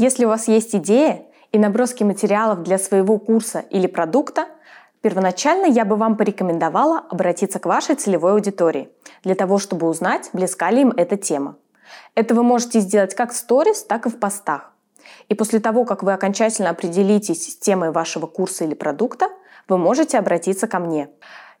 Если у вас есть идея и наброски материалов для своего курса или продукта, первоначально я бы вам порекомендовала обратиться к вашей целевой аудитории для того, чтобы узнать, близка ли им эта тема. Это вы можете сделать как в сторис, так и в постах. И после того, как вы окончательно определитесь с темой вашего курса или продукта, вы можете обратиться ко мне.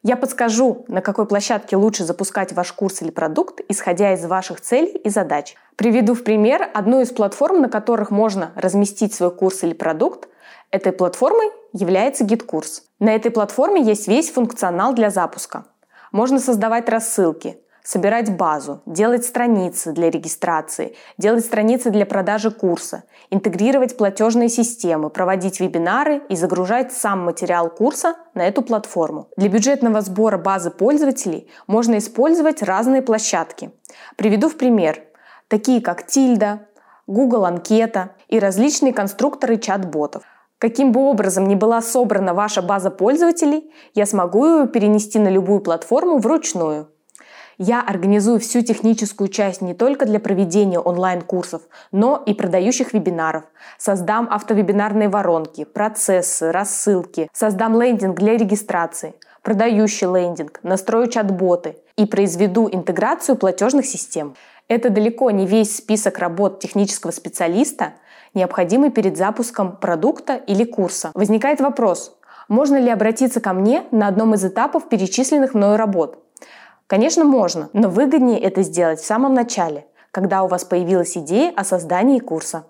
Я подскажу, на какой площадке лучше запускать ваш курс или продукт, исходя из ваших целей и задач. Приведу в пример одну из платформ, на которых можно разместить свой курс или продукт. Этой платформой является GitKurs. На этой платформе есть весь функционал для запуска. Можно создавать рассылки, собирать базу, делать страницы для регистрации, делать страницы для продажи курса, интегрировать платежные системы, проводить вебинары и загружать сам материал курса на эту платформу. Для бюджетного сбора базы пользователей можно использовать разные площадки. Приведу в пример. Такие как Тильда, Google Анкета и различные конструкторы чат-ботов. Каким бы образом ни была собрана ваша база пользователей, я смогу ее перенести на любую платформу вручную. Я организую всю техническую часть не только для проведения онлайн-курсов, но и продающих вебинаров. Создам автовебинарные воронки, процессы, рассылки, создам лендинг для регистрации, продающий лендинг, настрою чат-боты и произведу интеграцию платежных систем. Это далеко не весь список работ технического специалиста, необходимый перед запуском продукта или курса. Возникает вопрос, можно ли обратиться ко мне на одном из этапов перечисленных мною работ? Конечно, можно, но выгоднее это сделать в самом начале, когда у вас появилась идея о создании курса.